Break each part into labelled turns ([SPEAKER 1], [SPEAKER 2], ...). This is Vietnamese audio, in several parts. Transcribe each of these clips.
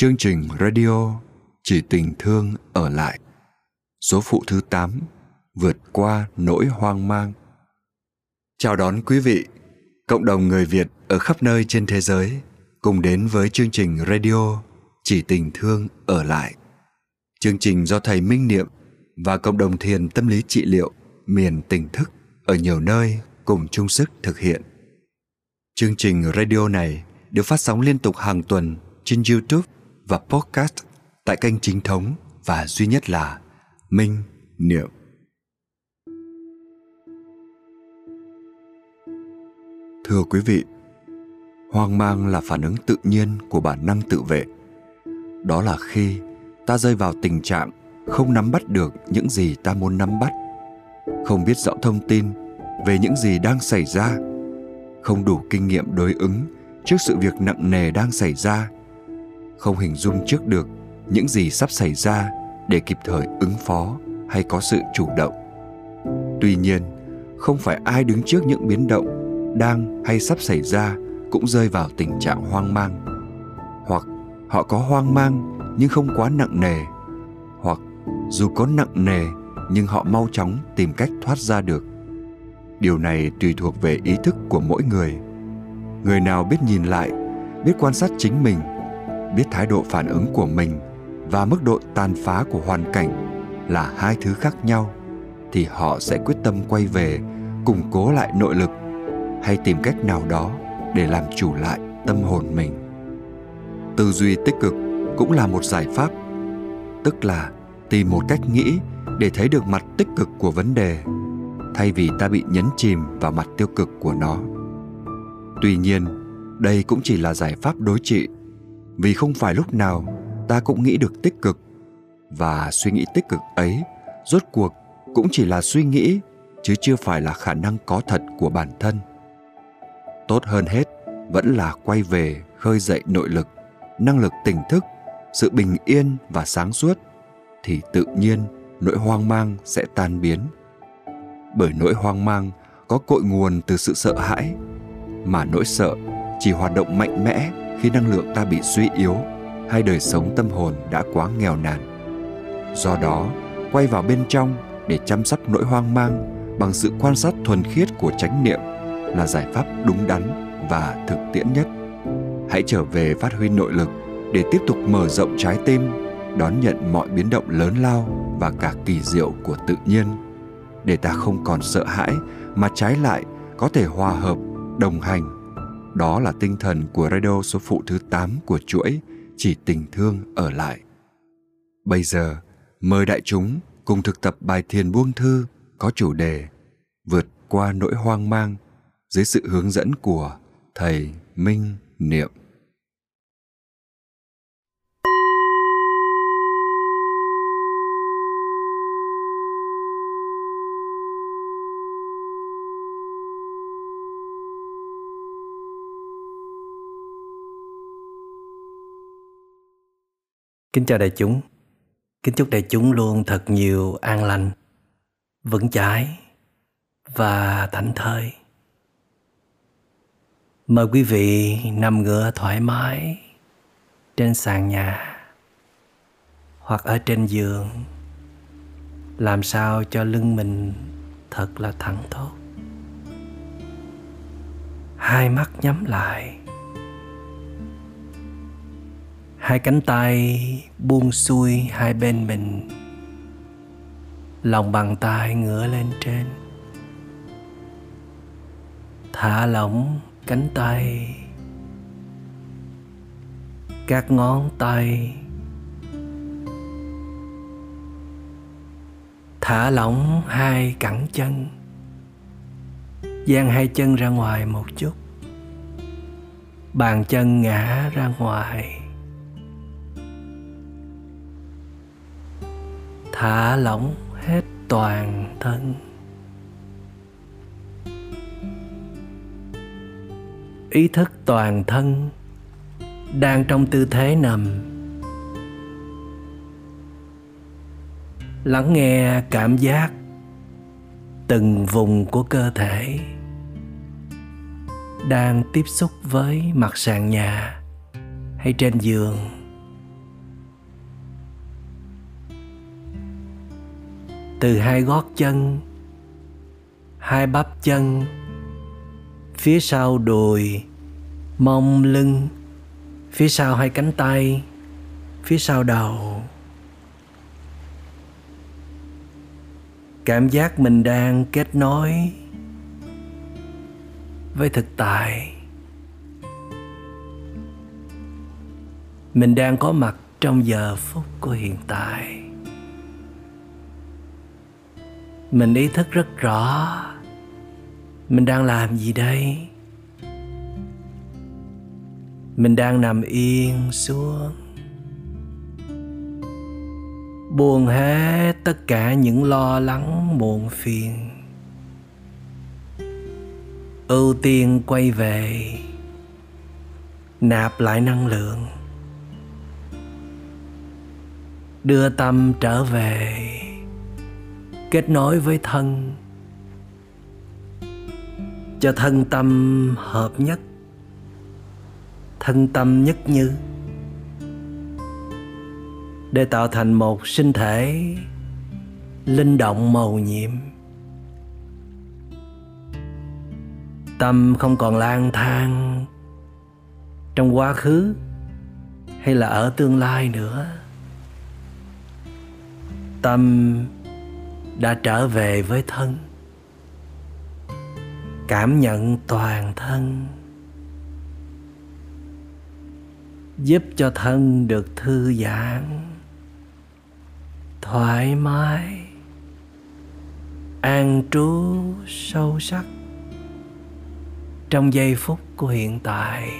[SPEAKER 1] Chương trình radio Chỉ tình thương ở lại Số phụ thứ 8 Vượt qua nỗi hoang mang Chào đón quý vị, cộng đồng người Việt ở khắp nơi trên thế giới cùng đến với chương trình radio Chỉ tình thương ở lại. Chương trình do thầy Minh Niệm và cộng đồng thiền tâm lý trị liệu miền tỉnh thức ở nhiều nơi cùng chung sức thực hiện. Chương trình radio này được phát sóng liên tục hàng tuần trên YouTube và podcast tại kênh chính thống và duy nhất là Minh Niệm. Thưa quý vị, hoang mang là phản ứng tự nhiên của bản năng tự vệ. Đó là khi ta rơi vào tình trạng không nắm bắt được những gì ta muốn nắm bắt, không biết rõ thông tin về những gì đang xảy ra, không đủ kinh nghiệm đối ứng trước sự việc nặng nề đang xảy ra không hình dung trước được những gì sắp xảy ra để kịp thời ứng phó hay có sự chủ động. Tuy nhiên, không phải ai đứng trước những biến động đang hay sắp xảy ra cũng rơi vào tình trạng hoang mang. Hoặc họ có hoang mang nhưng không quá nặng nề, hoặc dù có nặng nề nhưng họ mau chóng tìm cách thoát ra được. Điều này tùy thuộc về ý thức của mỗi người. Người nào biết nhìn lại, biết quan sát chính mình biết thái độ phản ứng của mình và mức độ tàn phá của hoàn cảnh là hai thứ khác nhau, thì họ sẽ quyết tâm quay về, củng cố lại nội lực hay tìm cách nào đó để làm chủ lại tâm hồn mình. Tư duy tích cực cũng là một giải pháp, tức là tìm một cách nghĩ để thấy được mặt tích cực của vấn đề, thay vì ta bị nhấn chìm vào mặt tiêu cực của nó. Tuy nhiên, đây cũng chỉ là giải pháp đối trị vì không phải lúc nào ta cũng nghĩ được tích cực. Và suy nghĩ tích cực ấy, rốt cuộc cũng chỉ là suy nghĩ, chứ chưa phải là khả năng có thật của bản thân. Tốt hơn hết, vẫn là quay về, khơi dậy nội lực, năng lực tỉnh thức, sự bình yên và sáng suốt, thì tự nhiên nỗi hoang mang sẽ tan biến. Bởi nỗi hoang mang có cội nguồn từ sự sợ hãi, mà nỗi sợ chỉ hoạt động mạnh mẽ khi năng lượng ta bị suy yếu hay đời sống tâm hồn đã quá nghèo nàn. Do đó, quay vào bên trong để chăm sóc nỗi hoang mang bằng sự quan sát thuần khiết của chánh niệm là giải pháp đúng đắn và thực tiễn nhất. Hãy trở về phát huy nội lực để tiếp tục mở rộng trái tim, đón nhận mọi biến động lớn lao và cả kỳ diệu của tự nhiên, để ta không còn sợ hãi mà trái lại có thể hòa hợp, đồng hành đó là tinh thần của radio số phụ thứ 8 của chuỗi Chỉ tình thương ở lại. Bây giờ, mời đại chúng cùng thực tập bài thiền buông thư có chủ đề Vượt qua nỗi hoang mang dưới sự hướng dẫn của Thầy Minh Niệm.
[SPEAKER 2] Kính chào đại chúng. Kính chúc đại chúng luôn thật nhiều an lành, vững chãi và thảnh thơi. Mời quý vị nằm ngửa thoải mái trên sàn nhà hoặc ở trên giường làm sao cho lưng mình thật là thẳng thốt hai mắt nhắm lại hai cánh tay buông xuôi hai bên mình. Lòng bàn tay ngửa lên trên. Thả lỏng cánh tay. Các ngón tay. Thả lỏng hai cẳng chân. Dang hai chân ra ngoài một chút. Bàn chân ngã ra ngoài. Thả lỏng hết toàn thân. Ý thức toàn thân đang trong tư thế nằm. Lắng nghe cảm giác từng vùng của cơ thể đang tiếp xúc với mặt sàn nhà hay trên giường. Từ hai gót chân, hai bắp chân, phía sau đùi, mông lưng, phía sau hai cánh tay, phía sau đầu. Cảm giác mình đang kết nối với thực tại. Mình đang có mặt trong giờ phút của hiện tại. Mình ý thức rất rõ. Mình đang làm gì đây? Mình đang nằm yên xuống. Buông hết tất cả những lo lắng, muộn phiền. Ưu tiên quay về, nạp lại năng lượng. Đưa tâm trở về kết nối với thân. Cho thân tâm hợp nhất, thân tâm nhất như. Để tạo thành một sinh thể linh động màu nhiệm. Tâm không còn lang thang trong quá khứ hay là ở tương lai nữa. Tâm đã trở về với thân. Cảm nhận toàn thân. Giúp cho thân được thư giãn, thoải mái, an trú sâu sắc trong giây phút của hiện tại.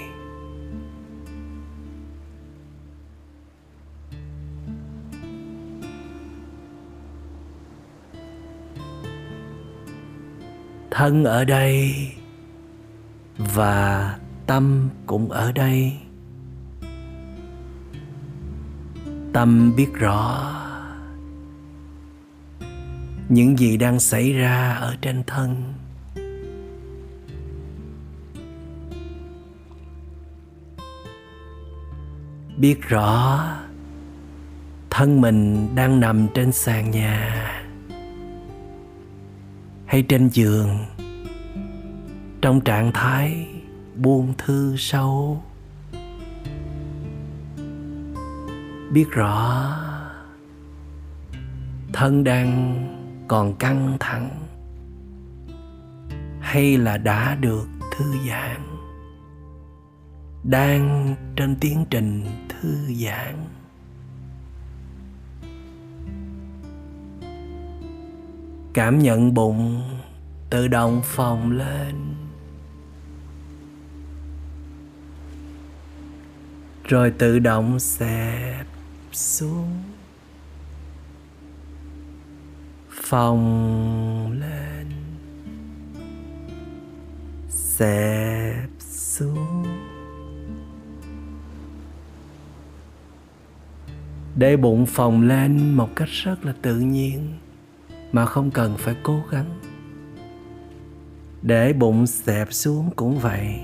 [SPEAKER 2] Thân ở đây và tâm cũng ở đây. Tâm biết rõ những gì đang xảy ra ở trên thân. Biết rõ thân mình đang nằm trên sàn nhà hay trên giường? Trong trạng thái buông thư sâu. Biết rõ thân đang còn căng thẳng hay là đã được thư giãn, đang trên tiến trình thư giãn. Cảm nhận bụng tự động phồng lên. Rồi tự động xẹp xuống. Phồng lên. Xẹp xuống. Để bụng phồng lên một cách rất là tự nhiên mà không cần phải cố gắng. Để bụng xẹp xuống cũng vậy,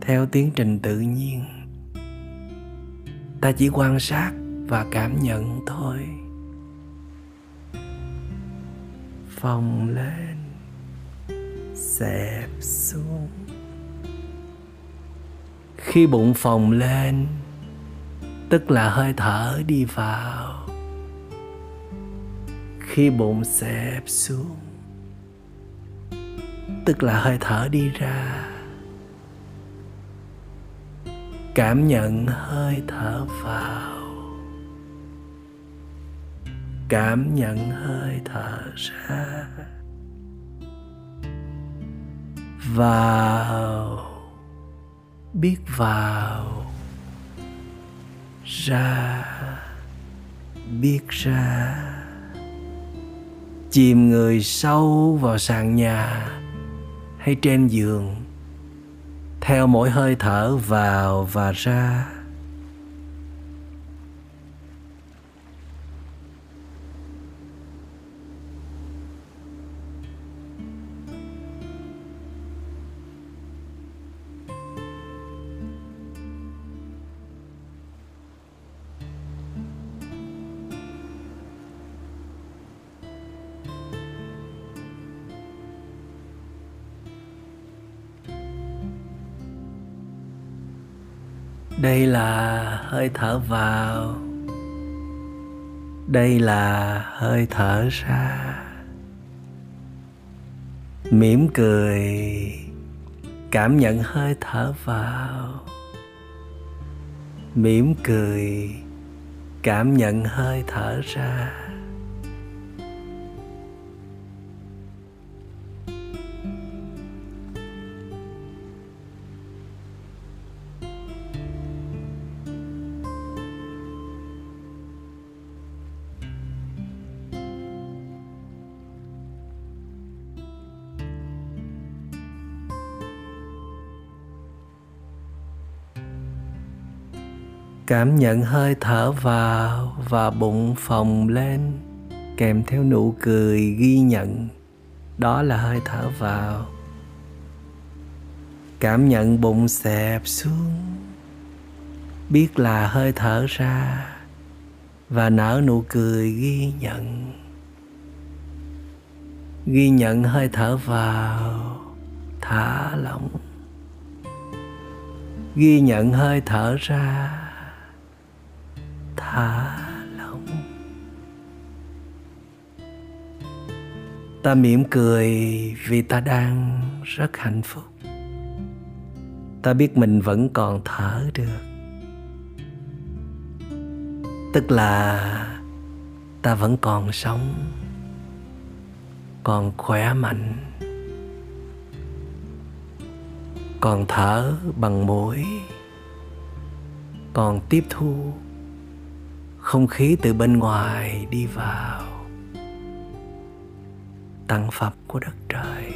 [SPEAKER 2] theo tiến trình tự nhiên, ta chỉ quan sát và cảm nhận thôi. Phồng lên, xẹp xuống. Khi bụng phồng lên, tức là hơi thở đi vào khi bụng xẹp xuống. Tức là hơi thở đi ra. Cảm nhận hơi thở vào. Cảm nhận hơi thở ra. Vào. Biết vào. Ra. Biết ra chìm người sâu vào sàn nhà hay trên giường, theo mỗi hơi thở vào và ra. Đây là, hơi thở vào. Đây là, hơi thở ra. Mỉm cười. Cảm nhận hơi thở vào. Mỉm cười. Cảm nhận hơi thở ra. Cảm nhận hơi thở vào và bụng phồng lên, kèm theo nụ cười ghi nhận. Đó là hơi thở vào. Cảm nhận bụng xẹp xuống. Biết là hơi thở ra và nở nụ cười ghi nhận. Ghi nhận hơi thở vào. Thả lỏng. Ghi nhận hơi thở ra thả lỏng. Ta mỉm cười vì ta đang rất hạnh phúc. Ta biết mình vẫn còn thở được. Tức là ta vẫn còn sống, còn khỏe mạnh, còn thở bằng mũi, còn tiếp thu không khí từ bên ngoài đi vào. Tặng phẩm của đất trời,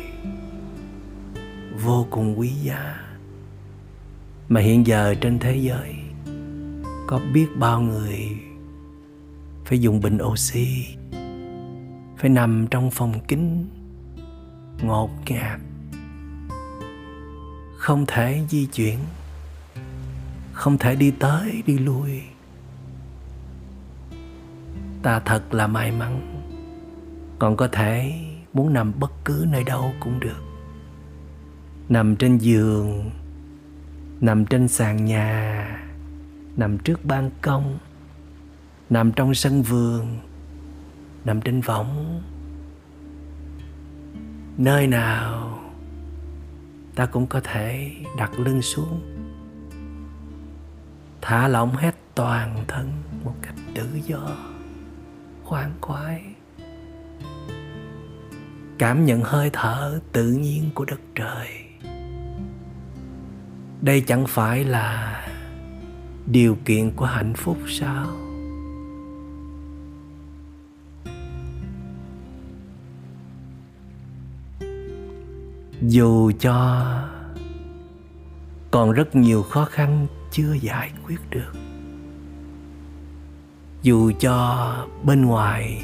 [SPEAKER 2] vô cùng quý giá, mà hiện giờ trên thế giới có biết bao người phải dùng bình oxy, phải nằm trong phòng kính ngột ngạt, không thể di chuyển, không thể đi tới, đi lui ta thật là may mắn. Còn có thể muốn nằm bất cứ nơi đâu cũng được. Nằm trên giường, nằm trên sàn nhà, nằm trước ban công, nằm trong sân vườn, nằm trên võng. Nơi nào ta cũng có thể đặt lưng xuống, thả lỏng hết toàn thân một cách tự do khoan khoái. Cảm nhận hơi thở tự nhiên của đất trời. Đây chẳng phải là điều kiện của hạnh phúc sao? Dù cho còn rất nhiều khó khăn chưa giải quyết được dù cho bên ngoài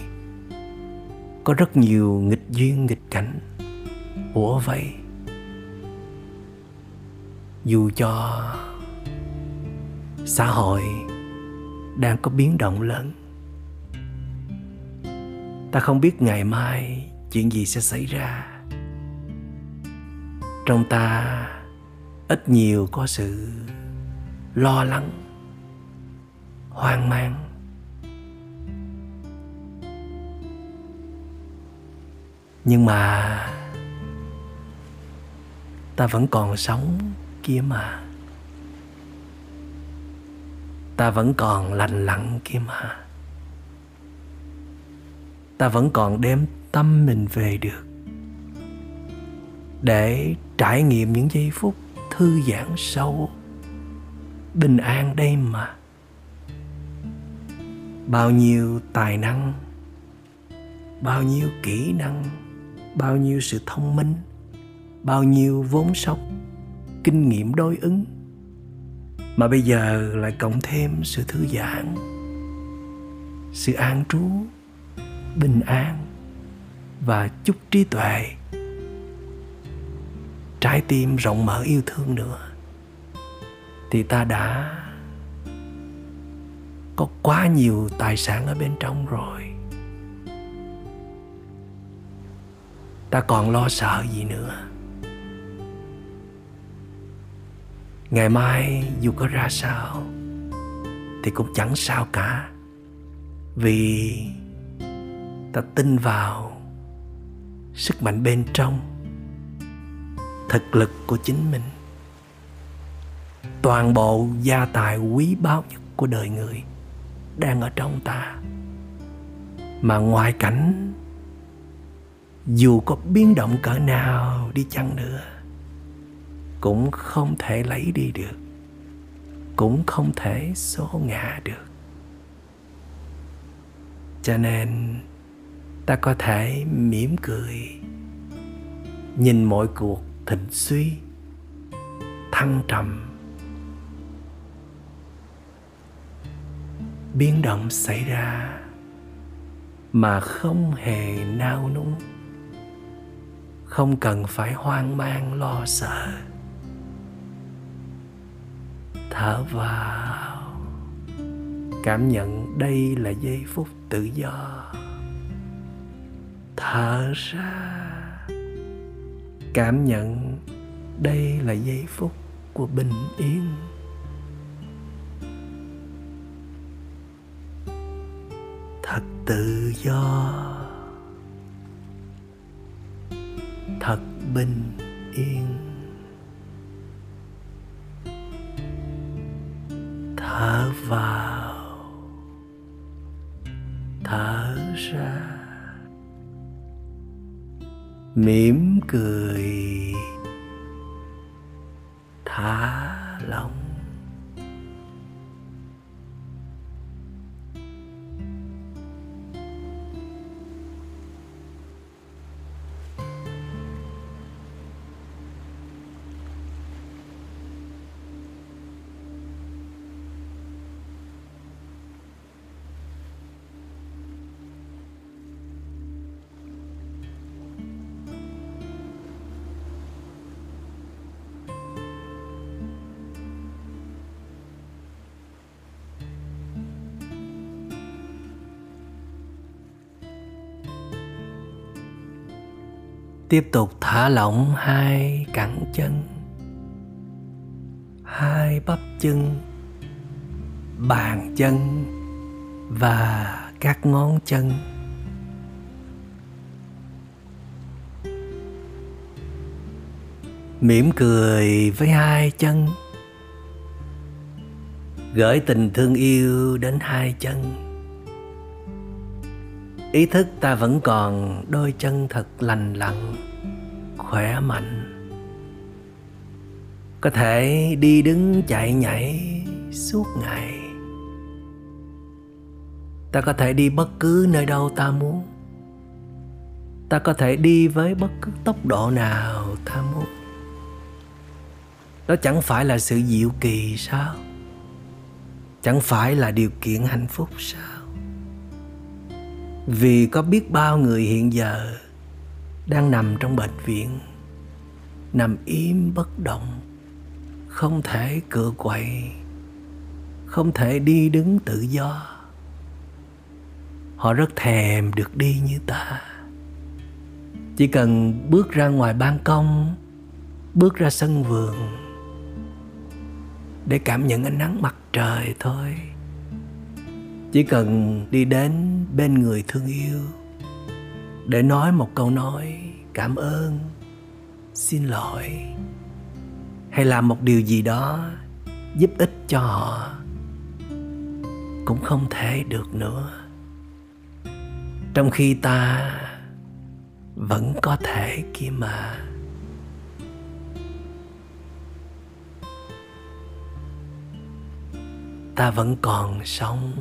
[SPEAKER 2] có rất nhiều nghịch duyên, nghịch cảnh, ủa vậy? Dù cho xã hội đang có biến động lớn, ta không biết ngày mai chuyện gì sẽ xảy ra. Trong ta ít nhiều có sự lo lắng, hoang mang. Nhưng mà ta vẫn còn sống kia mà. Ta vẫn còn lành lặn kia mà. Ta vẫn còn đem tâm mình về được. Để trải nghiệm những giây phút thư giãn sâu, bình an đây mà. Bao nhiêu tài năng, bao nhiêu kỹ năng bao nhiêu sự thông minh, bao nhiêu vốn sống, kinh nghiệm đối ứng. Mà bây giờ lại cộng thêm sự thư giãn, sự an trú, bình an và chút trí tuệ. Trái tim rộng mở yêu thương nữa, thì ta đã có quá nhiều tài sản ở bên trong rồi. Ta còn lo sợ gì nữa? Ngày mai dù có ra sao, thì cũng chẳng sao cả. Vì ta tin vào sức mạnh bên trong, thực lực của chính mình. Toàn bộ gia tài quý báu nhất của đời người đang ở trong ta. Mà ngoại cảnh dù có biến động cỡ nào đi chăng nữa, cũng không thể lấy đi được, cũng không thể số ngã được. Cho nên, ta có thể mỉm cười, nhìn mọi cuộc thịnh suy, thăng trầm. Biến động xảy ra mà không hề nao núng không cần phải hoang mang, lo sợ. Thở vào. Cảm nhận đây là giây phút tự do. Thở ra. Cảm nhận đây là giây phút của bình yên. Thật tự do. Thật bình yên. Thở vào thở ra. Mỉm cười thả lỏng. Tiếp tục thả lỏng hai cẳng chân, hai bắp chân, bàn chân và các ngón chân. Mỉm cười với hai chân, gửi tình thương yêu đến hai chân ý thức ta vẫn còn, đôi chân thật lành lặn, khỏe mạnh. Có thể đi đứng chạy nhảy suốt ngày. Ta có thể đi bất cứ nơi đâu ta muốn. Ta có thể đi với bất cứ tốc độ nào ta muốn. Đó chẳng phải là sự diệu kỳ sao? Chẳng phải là điều kiện hạnh phúc sao? Vì có biết bao người hiện giờ đang nằm trong bệnh viện, nằm im bất động, không thể cựa quậy, không thể đi đứng tự do. Họ rất thèm được đi như ta. Chỉ cần bước ra ngoài ban công, bước ra sân vườn để cảm nhận ánh nắng mặt trời thôi chỉ cần đi đến bên người thương yêu để nói một câu nói cảm ơn, xin lỗi, hay làm một điều gì đó giúp ích cho họ cũng không thể được nữa. Trong khi ta vẫn có thể kia mà. Ta vẫn còn sống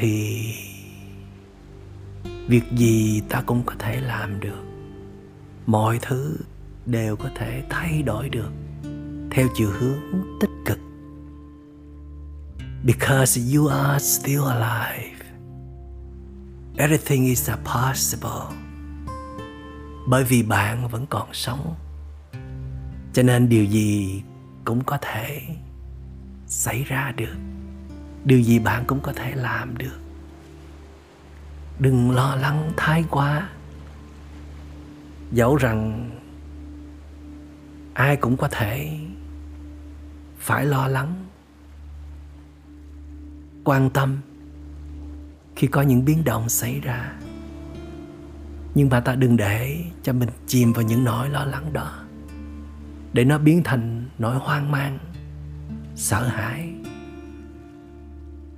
[SPEAKER 2] thì việc gì ta cũng có thể làm được. Mọi thứ đều có thể thay đổi được theo chiều hướng tích cực. Because you are still alive, everything is possible. Bởi vì bạn vẫn còn sống, cho nên điều gì cũng có thể xảy ra được điều gì bạn cũng có thể làm được. Đừng lo lắng thái quá. Dẫu rằng ai cũng có thể phải lo lắng. Quan tâm khi có những biến động xảy ra. Nhưng mà ta đừng để cho mình chìm vào những nỗi lo lắng đó, để nó biến thành nỗi hoang mang, sợ hãi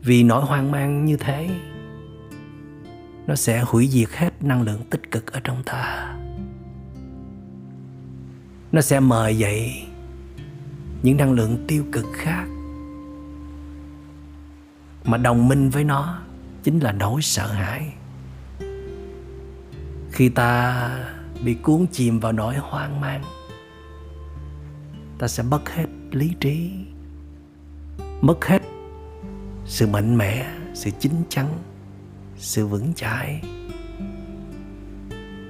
[SPEAKER 2] vì nỗi hoang mang như thế, nó sẽ hủy diệt hết năng lượng tích cực ở trong ta. Nó sẽ mời dậy những năng lượng tiêu cực khác mà đồng minh với nó chính là nỗi sợ hãi. Khi ta bị cuốn chìm vào nỗi hoang mang, ta sẽ mất hết lý trí, mất hết sự mạnh mẽ, sự chín chắn, sự vững chãi.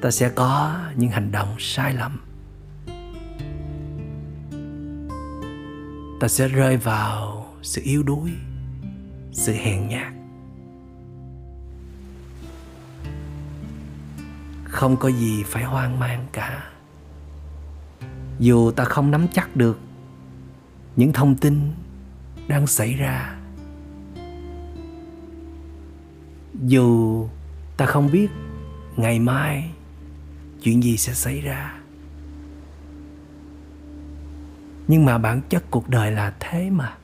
[SPEAKER 2] Ta sẽ có những hành động sai lầm. Ta sẽ rơi vào sự yếu đuối, sự hèn nhát. Không có gì phải hoang mang cả. Dù ta không nắm chắc được những thông tin đang xảy ra dù ta không biết ngày mai chuyện gì sẽ xảy ra, nhưng mà bản chất cuộc đời là thế mà.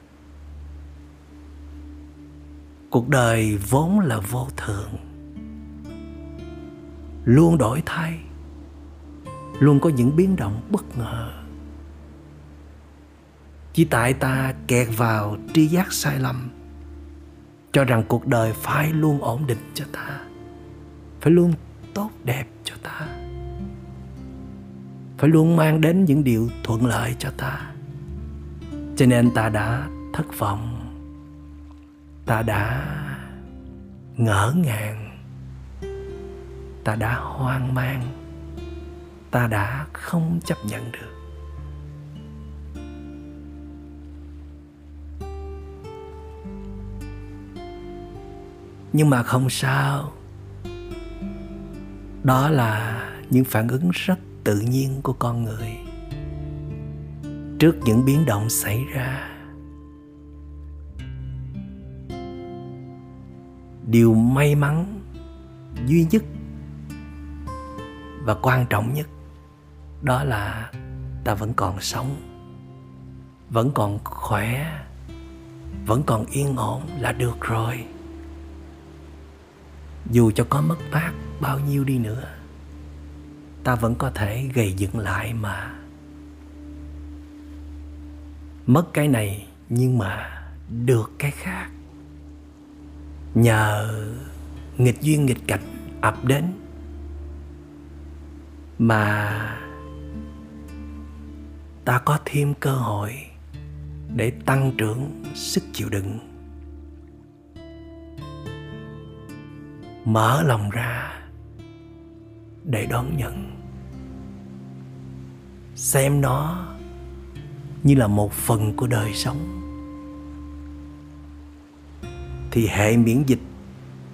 [SPEAKER 2] Cuộc đời vốn là vô thường, luôn đổi thay, luôn có những biến động bất ngờ. Chỉ tại ta kẹt vào tri giác sai lầm cho rằng cuộc đời phải luôn ổn định cho ta, phải luôn tốt đẹp cho ta, phải luôn mang đến những điều thuận lợi cho ta. Cho nên ta đã thất vọng, ta đã ngỡ ngàng, ta đã hoang mang, ta đã không chấp nhận được. Nhưng mà không sao. Đó là những phản ứng rất tự nhiên của con người. Trước những biến động xảy ra, điều may mắn, duy nhất và quan trọng nhất, đó là ta vẫn còn sống, vẫn còn khỏe, vẫn còn yên ổn là được rồi dù cho có mất mát bao nhiêu đi nữa, ta vẫn có thể gầy dựng lại mà. Mất cái này nhưng mà được cái khác. Nhờ nghịch duyên nghịch cảnh ập đến mà ta có thêm cơ hội để tăng trưởng sức chịu đựng. Mở lòng ra để đón nhận. Xem nó như là một phần của đời sống. Thì hệ miễn dịch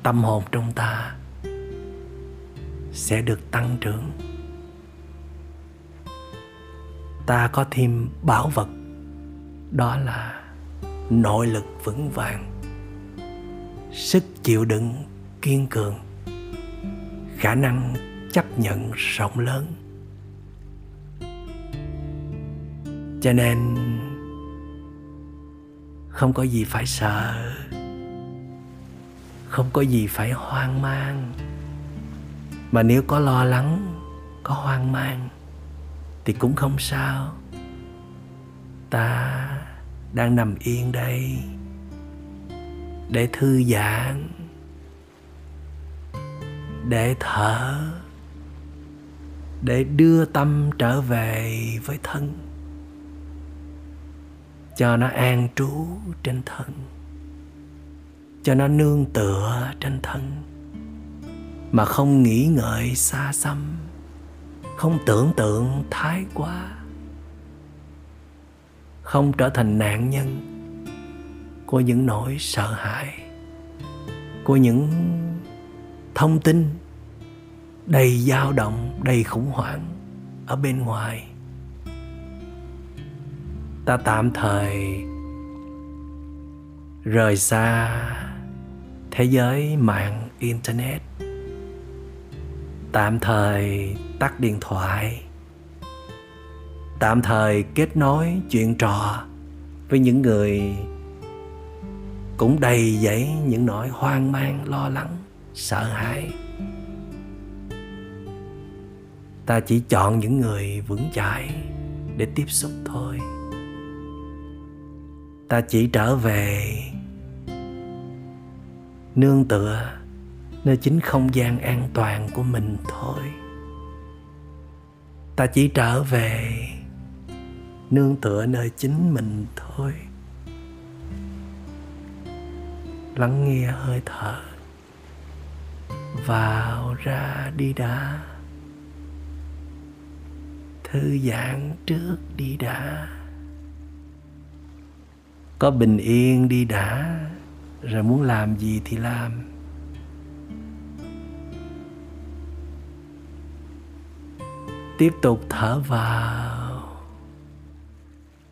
[SPEAKER 2] tâm hồn trong ta sẽ được tăng trưởng. Ta có thêm bảo vật, đó là nội lực vững vàng, sức chịu đựng kiên cường. Khả năng chấp nhận rộng lớn. Cho nên, không có gì phải sợ. Không có gì phải hoang mang. Mà nếu có lo lắng, có hoang mang, thì cũng không sao. Ta đang nằm yên đây để thư giãn để thở, để đưa tâm trở về với thân. Cho nó an trú trên thân. Cho nó nương tựa trên thân. Mà không nghĩ ngợi xa xăm, không tưởng tượng thái quá. Không trở thành nạn nhân của những nỗi sợ hãi, của những thông tin đầy dao động, đầy khủng hoảng ở bên ngoài. Ta tạm thời rời xa thế giới mạng internet. Tạm thời tắt điện thoại. Tạm thời kết nối chuyện trò với những người cũng đầy dẫy những nỗi hoang mang, lo lắng sợ hãi. Ta chỉ chọn những người vững chãi để tiếp xúc thôi. Ta chỉ trở về nương tựa nơi chính không gian an toàn của mình thôi. Ta chỉ trở về nương tựa nơi chính mình thôi. Lắng nghe hơi thở vào ra đi đã. Thư giãn trước đi đã. Có bình yên đi đã, rồi muốn làm gì thì làm. Tiếp tục thở vào.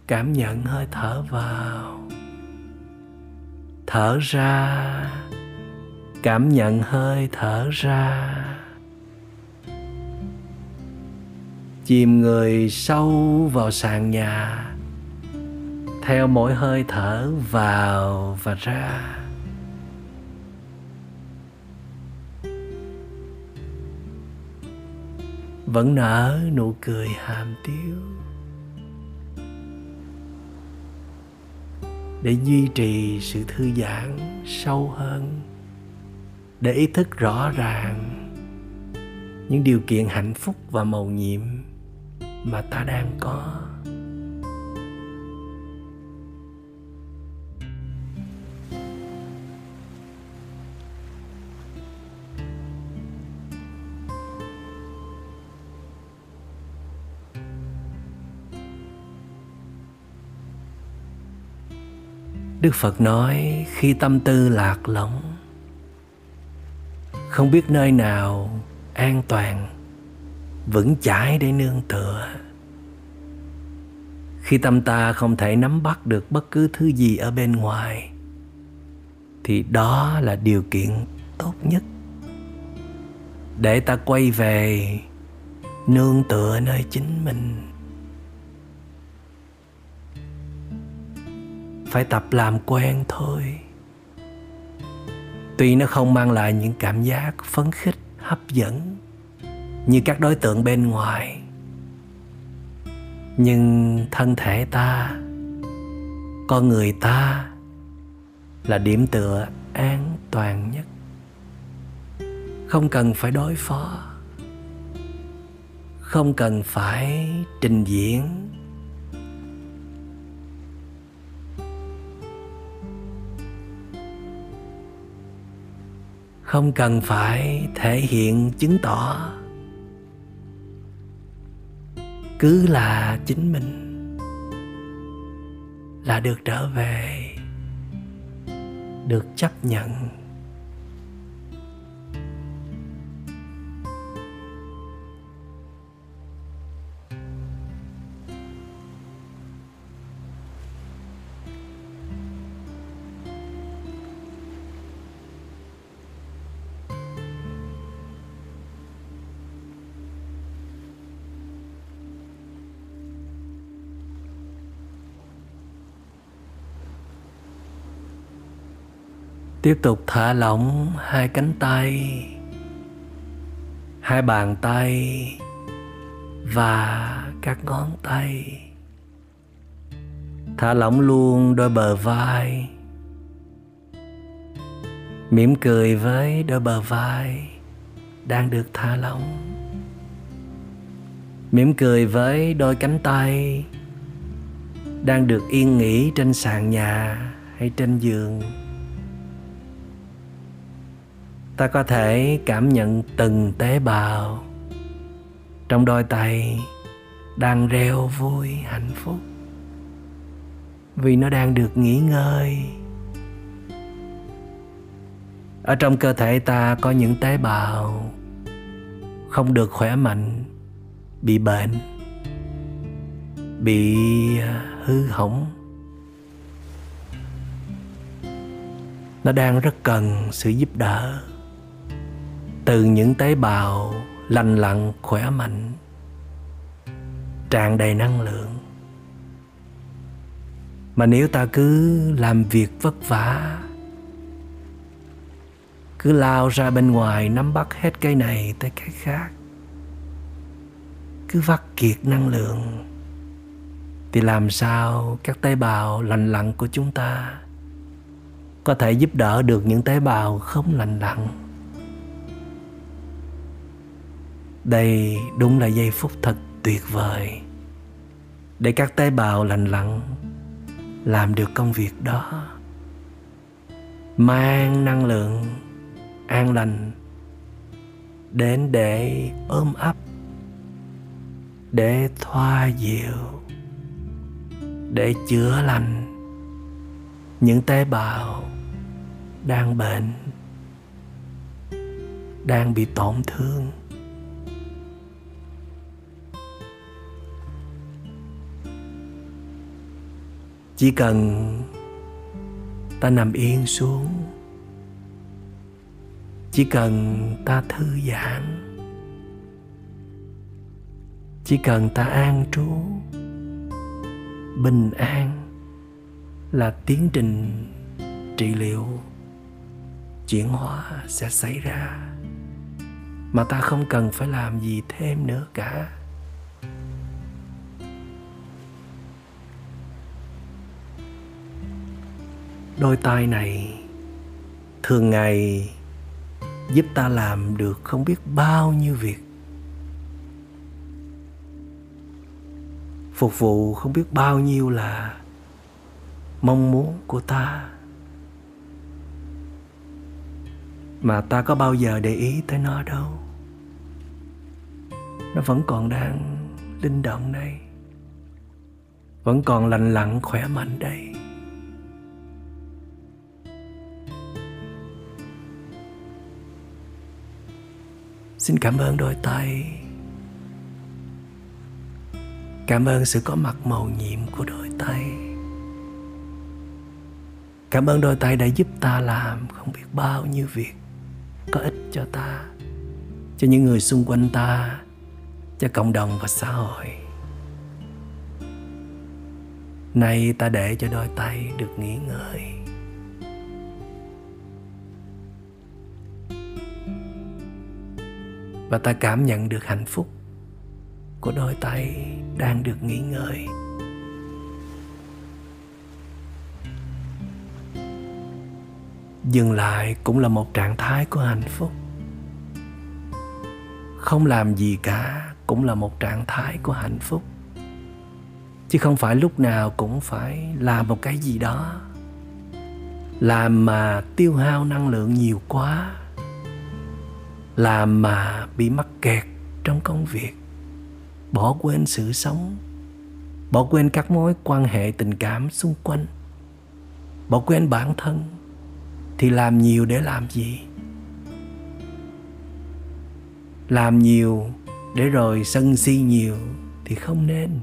[SPEAKER 2] Cảm nhận hơi thở vào. Thở ra cảm nhận hơi thở ra. Chìm người sâu vào sàn nhà, theo mỗi hơi thở vào và ra. Vẫn nở nụ cười hàm tiếu. Để duy trì sự thư giãn sâu hơn để ý thức rõ ràng những điều kiện hạnh phúc và màu nhiệm mà ta đang có. Đức phật nói, khi tâm tư lạc lõng không biết nơi nào an toàn, vững chãi để nương tựa. Khi tâm ta không thể nắm bắt được bất cứ thứ gì ở bên ngoài, thì đó là điều kiện tốt nhất. Để ta quay về, nương tựa nơi chính mình. Phải tập làm quen thôi tuy nó không mang lại những cảm giác phấn khích, hấp dẫn như các đối tượng bên ngoài, nhưng thân thể ta, con người ta là điểm tựa an toàn nhất. Không cần phải đối phó, không cần phải trình diễn không cần phải thể hiện chứng tỏ. Cứ là chính mình là được trở về, được chấp nhận. Tiếp tục thả lỏng hai cánh tay, hai bàn tay và các ngón tay. Thả lỏng luôn đôi bờ vai, mỉm cười với đôi bờ vai đang được thả lỏng. Mỉm cười với đôi cánh tay đang được yên nghỉ trên sàn nhà hay trên giường ta có thể cảm nhận từng tế bào. Trong đôi tay đang reo vui hạnh phúc. Vì nó đang được nghỉ ngơi. Ở trong cơ thể ta có những tế bào không được khỏe mạnh, bị bệnh, bị à, hư hỏng. Nó đang rất cần sự giúp đỡ từ những tế bào lành lặn, khỏe mạnh, tràn đầy năng lượng. Mà nếu ta cứ làm việc vất vả, cứ lao ra bên ngoài nắm bắt hết cái này tới cái khác, cứ vắt kiệt năng lượng, thì làm sao các tế bào lành lặn của chúng ta có thể giúp đỡ được những tế bào không lành lặn? Đây đúng là giây phút thật tuyệt vời để các tế bào lành lặn làm được công việc đó. Mang năng lượng an lành đến để ôm ấp, để thoa dịu, để chữa lành những tế bào đang bệnh, đang bị tổn thương. Chỉ cần ta nằm yên xuống, chỉ cần ta thư giãn, chỉ cần ta an trú, bình an là tiến trình trị liệu chuyển hóa sẽ xảy ra. Mà ta không cần phải làm gì thêm nữa cả. Đôi tay này thường ngày giúp ta làm được không biết bao nhiêu việc. Phục vụ không biết bao nhiêu là mong muốn của ta. Mà ta có bao giờ để ý tới nó đâu. Nó vẫn còn đang linh động đây. Vẫn còn lành lặn khỏe mạnh đây. Xin cảm ơn đôi tay. Cảm ơn sự có mặt màu nhiệm của đôi tay. Cảm ơn đôi tay đã giúp ta làm không biết bao nhiêu việc có ích cho ta, cho những người xung quanh ta, cho cộng đồng và xã hội. Nay ta để cho đôi tay được nghỉ ngơi. Và ta cảm nhận được hạnh phúc của đôi tay đang được nghỉ ngơi. Dừng lại cũng là một trạng thái của hạnh phúc. Không làm gì cả cũng là một trạng thái của hạnh phúc. Chứ không phải lúc nào cũng phải làm một cái gì đó. Làm mà tiêu hao năng lượng nhiều quá làm mà bị mắc kẹt trong công việc. Bỏ quên sự sống. Bỏ quên các mối quan hệ tình cảm xung quanh. Bỏ quên bản thân. Thì làm nhiều để làm gì? Làm nhiều để rồi sân si nhiều thì không nên.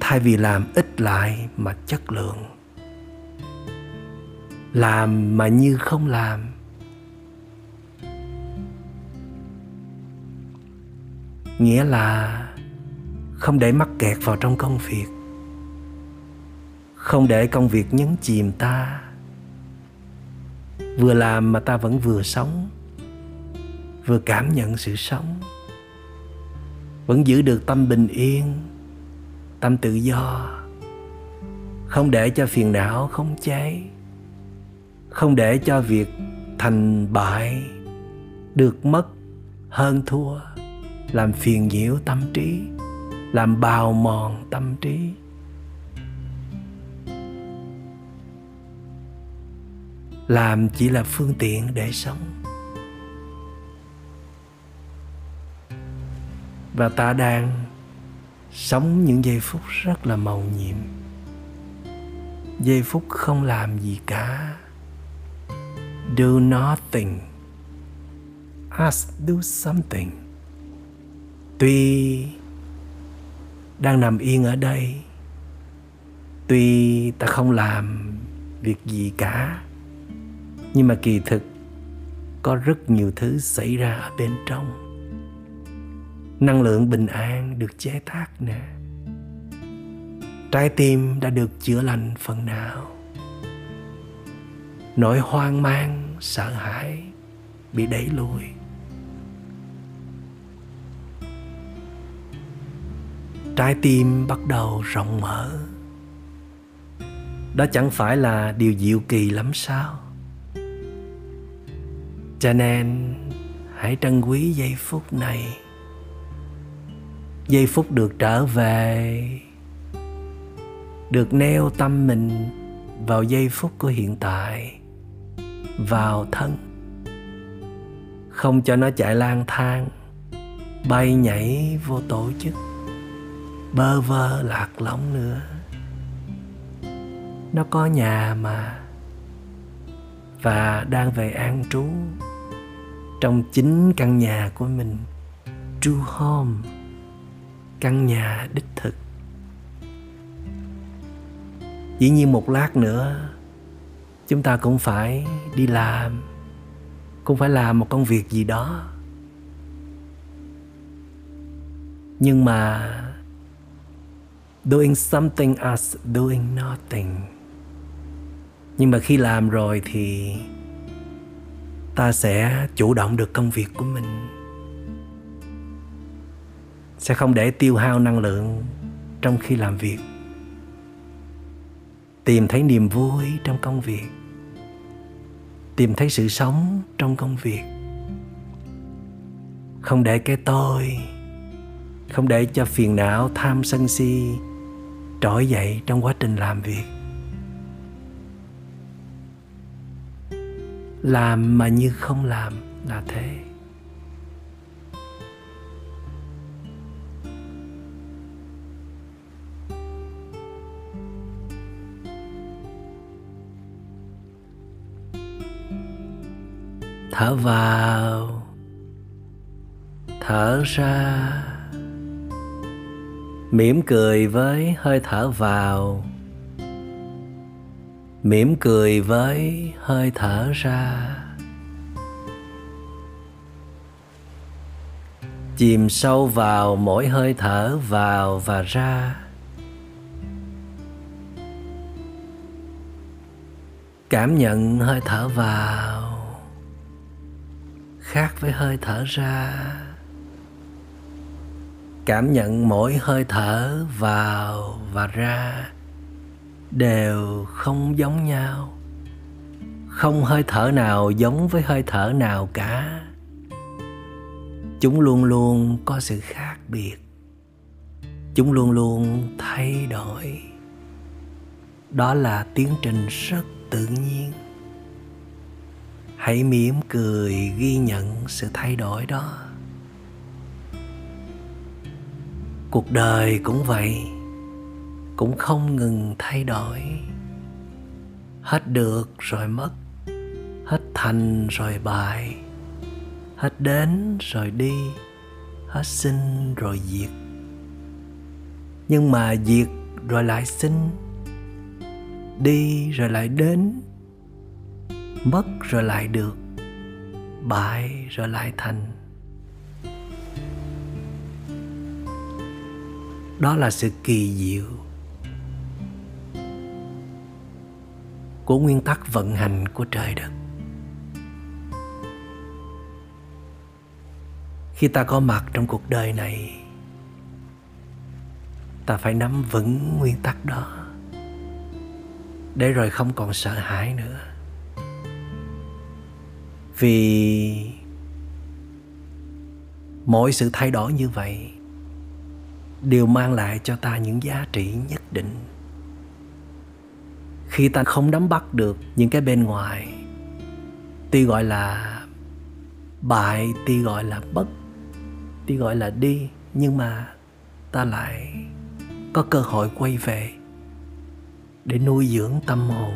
[SPEAKER 2] Thay vì làm ít lại mà chất lượng. Làm mà như không làm nghĩa là không để mắc kẹt vào trong công việc, không để công việc nhấn chìm ta. Vừa làm mà ta vẫn vừa sống, vừa cảm nhận sự sống. Vẫn giữ được tâm bình yên, tâm tự do. Không để cho phiền não không cháy không để cho việc thành bại được mất hơn thua làm phiền nhiễu tâm trí, làm bào mòn tâm trí. Làm chỉ là phương tiện để sống. Và ta đang sống những giây phút rất là màu nhiệm. Giây phút không làm gì cả. Do nothing. Us do something tuy đang nằm yên ở đây, tuy ta không làm việc gì cả, nhưng mà kỳ thực có rất nhiều thứ xảy ra ở bên trong. Năng lượng bình an được chế tác nè. Trái tim đã được chữa lành phần nào. Nỗi hoang mang, sợ hãi bị đẩy lùi. Trái tim bắt đầu rộng mở. Đó chẳng phải là điều diệu kỳ lắm sao? Cho nên, hãy trân quý giây phút này. Giây phút được trở về, được neo tâm mình vào giây phút của hiện tại, vào thân. Không cho nó chạy lang thang, bay nhảy vô tổ chức bơ vơ lạc lõng nữa. Nó có nhà mà, và đang về an trú trong chính căn nhà của mình, true home, căn nhà đích thực. Dĩ nhiên một lát nữa, chúng ta cũng phải đi làm, cũng phải làm một công việc gì đó. Nhưng mà doing something as doing nothing. Nhưng mà khi làm rồi thì ta sẽ chủ động được công việc của mình. Sẽ không để tiêu hao năng lượng trong khi làm việc. Tìm thấy niềm vui trong công việc. Tìm thấy sự sống trong công việc. Không để cái tôi, không để cho phiền não tham sân si trỗi dậy trong quá trình làm việc. Làm mà như không làm là thế. Thở vào, thở ra mỉm cười với hơi thở vào. Mỉm cười với hơi thở ra. Chìm sâu vào mỗi hơi thở vào và ra. Cảm nhận hơi thở vào khác với hơi thở ra cảm nhận mỗi hơi thở vào và ra đều không giống nhau. Không hơi thở nào giống với hơi thở nào cả. Chúng luôn luôn có sự khác biệt. Chúng luôn luôn thay đổi. Đó là tiến trình rất tự nhiên. Hãy mỉm cười ghi nhận sự thay đổi đó. Cuộc đời cũng vậy, cũng không ngừng thay đổi. Hết được rồi mất, hết thành rồi bại, hết đến rồi đi, hết sinh rồi diệt. Nhưng mà diệt rồi lại sinh, đi rồi lại đến, mất rồi lại được, bại rồi lại thành. Đó là sự kỳ diệu của nguyên tắc vận hành của trời đất. Khi ta có mặt trong cuộc đời này, ta phải nắm vững nguyên tắc đó, để rồi không còn sợ hãi nữa. Vì mỗi sự thay đổi như vậy đều mang lại cho ta những giá trị nhất định. Khi ta không nắm bắt được những cái bên ngoài, tuy gọi là bại, tuy gọi là bất, tuy gọi là đi, nhưng mà ta lại có cơ hội quay về để nuôi dưỡng tâm hồn,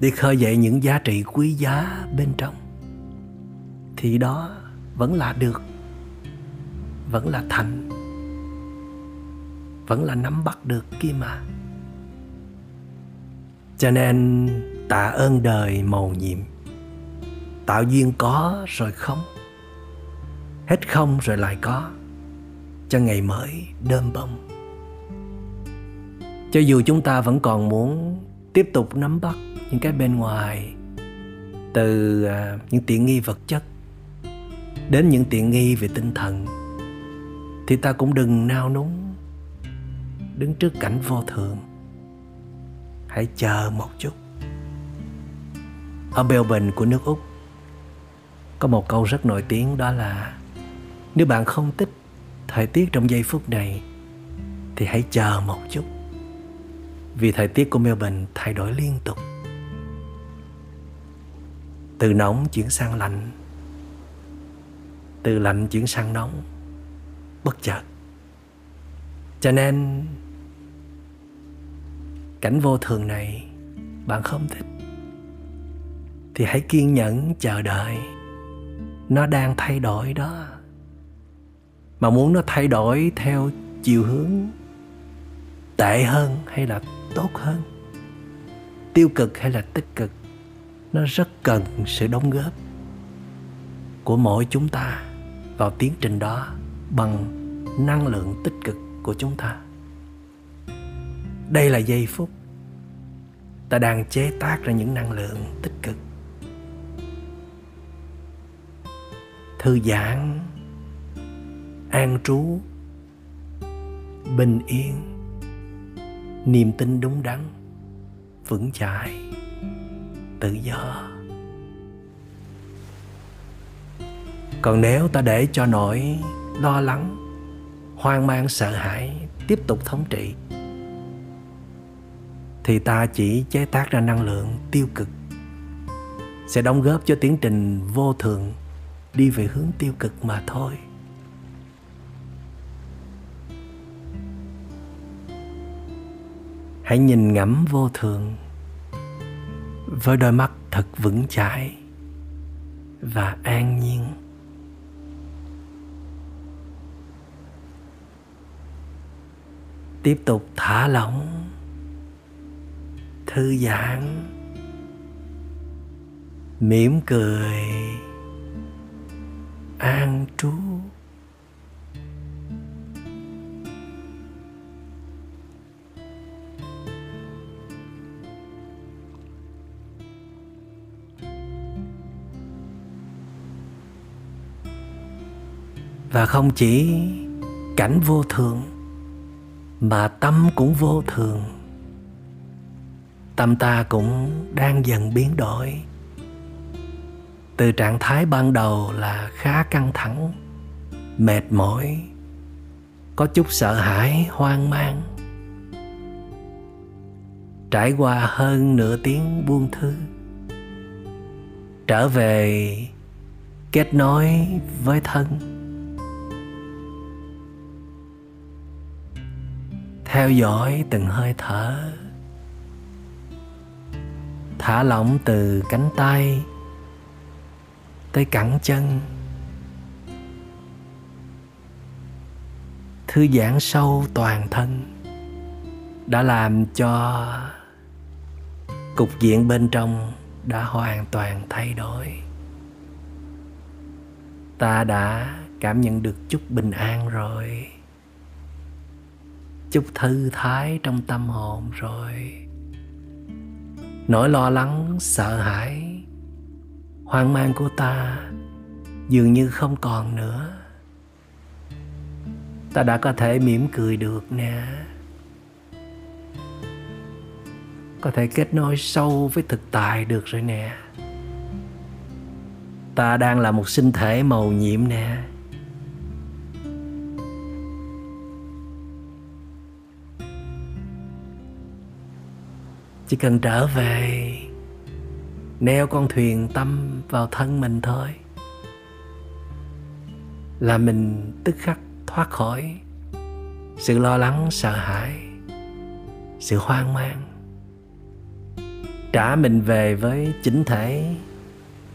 [SPEAKER 2] để khơi dậy những giá trị quý giá bên trong. Thì đó vẫn là được vẫn là thành, vẫn là nắm bắt được kia mà. Cho nên tạ ơn đời màu nhiệm tạo duyên có rồi không? Hết không rồi lại có, cho ngày mới đơm bông. Cho dù chúng ta vẫn còn muốn tiếp tục nắm bắt những cái bên ngoài, từ à, những tiện nghi vật chất đến những tiện nghi về tinh thần thì ta cũng đừng nao núng. Đứng trước cảnh vô thường. Hãy chờ một chút. Ở Melbourne của nước Úc, có một câu rất nổi tiếng đó là, nếu bạn không thích thời tiết trong giây phút này, thì hãy chờ một chút. Vì thời tiết của Melbourne thay đổi liên tục. Từ nóng chuyển sang lạnh. Từ lạnh chuyển sang nóng bất chợt. Cho nên, cảnh vô thường này bạn không thích, thì hãy kiên nhẫn chờ đợi. Nó đang thay đổi đó. Mà muốn nó thay đổi theo chiều hướng tệ hơn hay là tốt hơn, tiêu cực hay là tích cực, nó rất cần sự đóng góp của mỗi chúng ta vào tiến trình đó bằng năng lượng tích cực của chúng ta. Đây là giây phút ta đang chế tác ra những năng lượng tích cực. Thư giãn, an trú, bình yên, niềm tin đúng đắn, vững chãi, tự do. Còn nếu ta để cho nỗi lo lắng, hoang mang, sợ hãi, tiếp tục thống trị, thì ta chỉ chế tác ra năng lượng tiêu cực, sẽ đóng góp cho tiến trình vô thường đi về hướng tiêu cực mà thôi. Hãy nhìn ngắm vô thường với đôi mắt thật vững chãi và an nhiên. Tiếp tục thả lỏng. Thư giãn. Mỉm cười. An trú. Và không chỉ cảnh vô thường mà tâm cũng vô thường. Tâm ta cũng đang dần biến đổi. Từ trạng thái ban đầu là khá căng thẳng, mệt mỏi, có chút sợ hãi, hoang mang. Trải qua hơn nửa tiếng buông thư, trở về kết nối với thân. Theo dõi từng hơi thở. Thả lỏng từ cánh tay tới cẳng chân. Thư giãn sâu toàn thân đã làm cho cục diện bên trong đã hoàn toàn thay đổi. Ta đã cảm nhận được chút bình an rồi chút thư thái trong tâm hồn rồi. Nỗi lo lắng, sợ hãi, hoang mang của ta dường như không còn nữa. Ta đã có thể mỉm cười được nè. Có thể kết nối sâu với thực tại được rồi nè. Ta đang là một sinh thể màu nhiệm nè. Chỉ cần trở về, neo con thuyền tâm vào thân mình thôi. Là mình tức khắc thoát khỏi sự lo lắng, sợ hãi, sự hoang mang. Trả mình về với chính thể,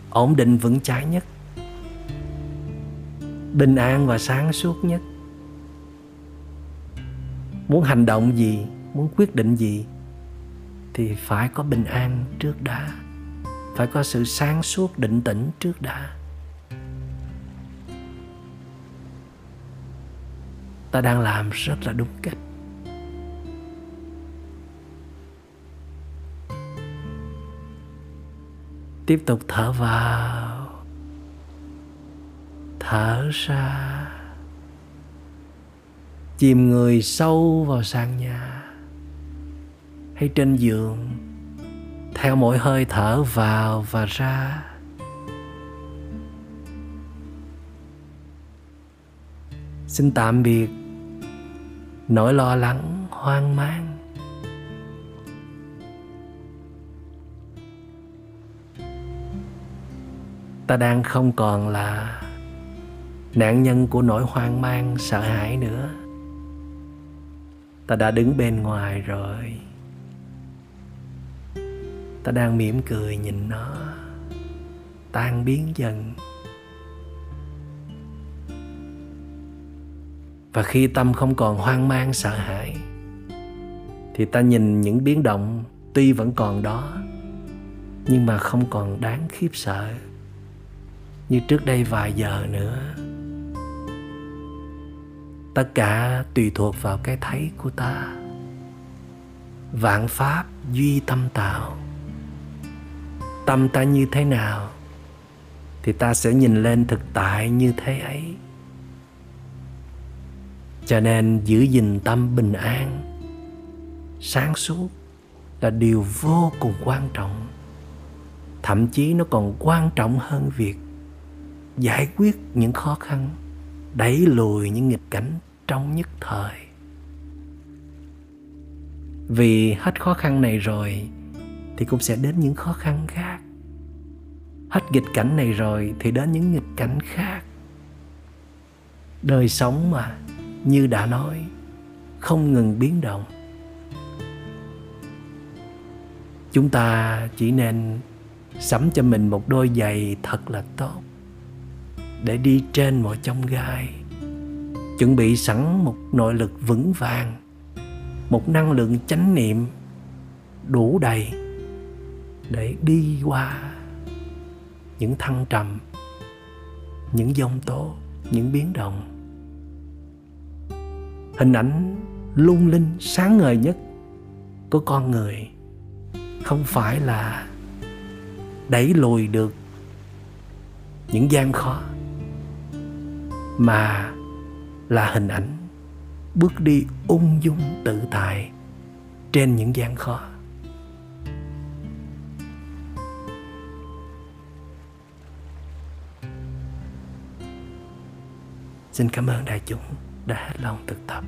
[SPEAKER 2] ổn định vững chãi nhất, bình an và sáng suốt nhất. Muốn hành động gì, muốn quyết định gì thì phải có bình an trước đã, phải có sự sáng suốt định tĩnh trước đã. Ta đang làm rất là đúng cách. Tiếp tục thở vào, thở ra. Chìm người sâu vào sàn nhà hay trên giường. Theo mỗi hơi thở vào và ra. Xin tạm biệt. Nỗi lo lắng hoang mang. Ta đang không còn là nạn nhân của nỗi hoang mang, sợ hãi nữa. Ta đã đứng bên ngoài rồi ta đang mỉm cười nhìn nó, tan biến dần. Và khi tâm không còn hoang mang, sợ hãi, thì ta nhìn những biến động tuy vẫn còn đó, nhưng mà không còn đáng khiếp sợ như trước đây vài giờ nữa. Tất cả tùy thuộc vào cái thấy của ta. Vạn pháp duy tâm tạo tâm ta như thế nào, thì ta sẽ nhìn lên thực tại như thế ấy. Cho nên giữ gìn tâm bình an, sáng suốt là điều vô cùng quan trọng. Thậm chí nó còn quan trọng hơn việc giải quyết những khó khăn, đẩy lùi những nghịch cảnh trong nhất thời. Vì hết khó khăn này rồi thì cũng sẽ đến những khó khăn khác. Hết nghịch cảnh này rồi thì đến những nghịch cảnh khác. Đời sống mà, như đã nói, không ngừng biến động. Chúng ta chỉ nên sắm cho mình một đôi giày thật là tốt để đi trên mọi chông gai. Chuẩn bị sẵn một nội lực vững vàng, một năng lượng chánh niệm đủ đầy để đi qua những thăng trầm, những dông tố, những biến động. Hình ảnh lung linh sáng ngời nhất của con người không phải là đẩy lùi được những gian khó, mà là hình ảnh bước đi ung dung tự tại trên những gian khó. Xin cảm ơn đại chúng đã hết lòng thực tập.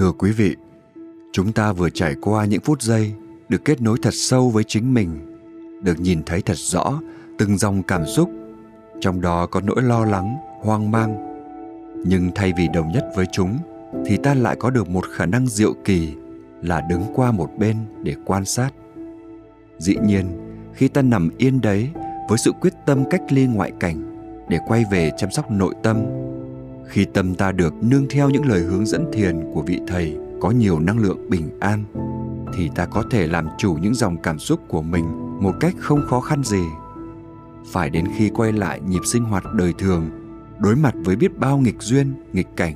[SPEAKER 1] Thưa quý vị, chúng ta vừa trải qua những phút giây được kết nối thật sâu với chính mình, được nhìn thấy thật rõ từng dòng cảm xúc, trong đó có nỗi lo lắng, hoang mang. Nhưng thay vì đồng nhất với chúng, thì ta lại có được một khả năng diệu kỳ là đứng qua một bên để quan sát. Dĩ nhiên, khi ta nằm yên đấy với sự quyết tâm cách ly ngoại cảnh để quay về chăm sóc nội tâm, khi tâm ta được nương theo những lời hướng dẫn thiền của vị thầy có nhiều năng lượng bình an, thì ta có thể làm chủ những dòng cảm xúc của mình một cách không khó khăn gì. Phải đến khi quay lại nhịp sinh hoạt đời thường, đối mặt với biết bao nghịch duyên, nghịch cảnh,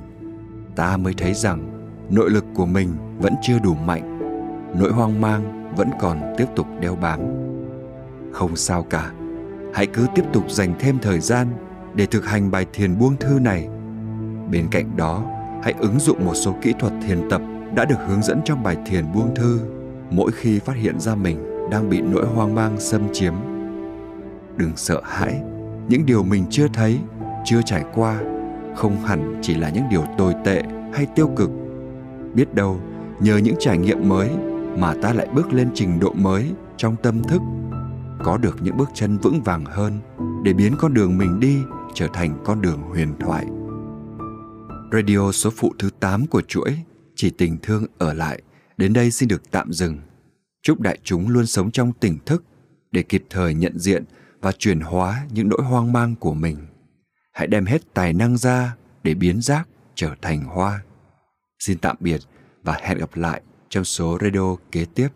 [SPEAKER 1] ta mới thấy rằng nội lực của mình vẫn chưa đủ mạnh, nỗi hoang mang vẫn còn tiếp tục đeo bám. Không sao cả, hãy cứ tiếp tục dành thêm thời gian để thực hành bài thiền buông thư này bên cạnh đó, hãy ứng dụng một số kỹ thuật thiền tập đã được hướng dẫn trong bài thiền buông thư mỗi khi phát hiện ra mình đang bị nỗi hoang mang xâm chiếm đừng sợ hãi, những điều mình chưa thấy, chưa trải qua không hẳn chỉ là những điều tồi tệ hay tiêu cực biết đâu, nhờ những trải nghiệm mới mà ta lại bước lên trình độ mới trong tâm thức, có được những bước chân vững vàng hơn để biến con đường mình đi trở thành con đường huyền thoại. Radio số phụ thứ 8 của chuỗi, Chỉ tình thương ở lại đến đây xin được tạm dừng. Chúc đại chúng luôn sống trong tỉnh thức để kịp thời nhận diện và chuyển hóa những nỗi hoang mang của mình. Hãy đem hết tài năng ra để biến rác trở thành hoa. Xin tạm biệt và hẹn gặp lại trong số radio kế tiếp.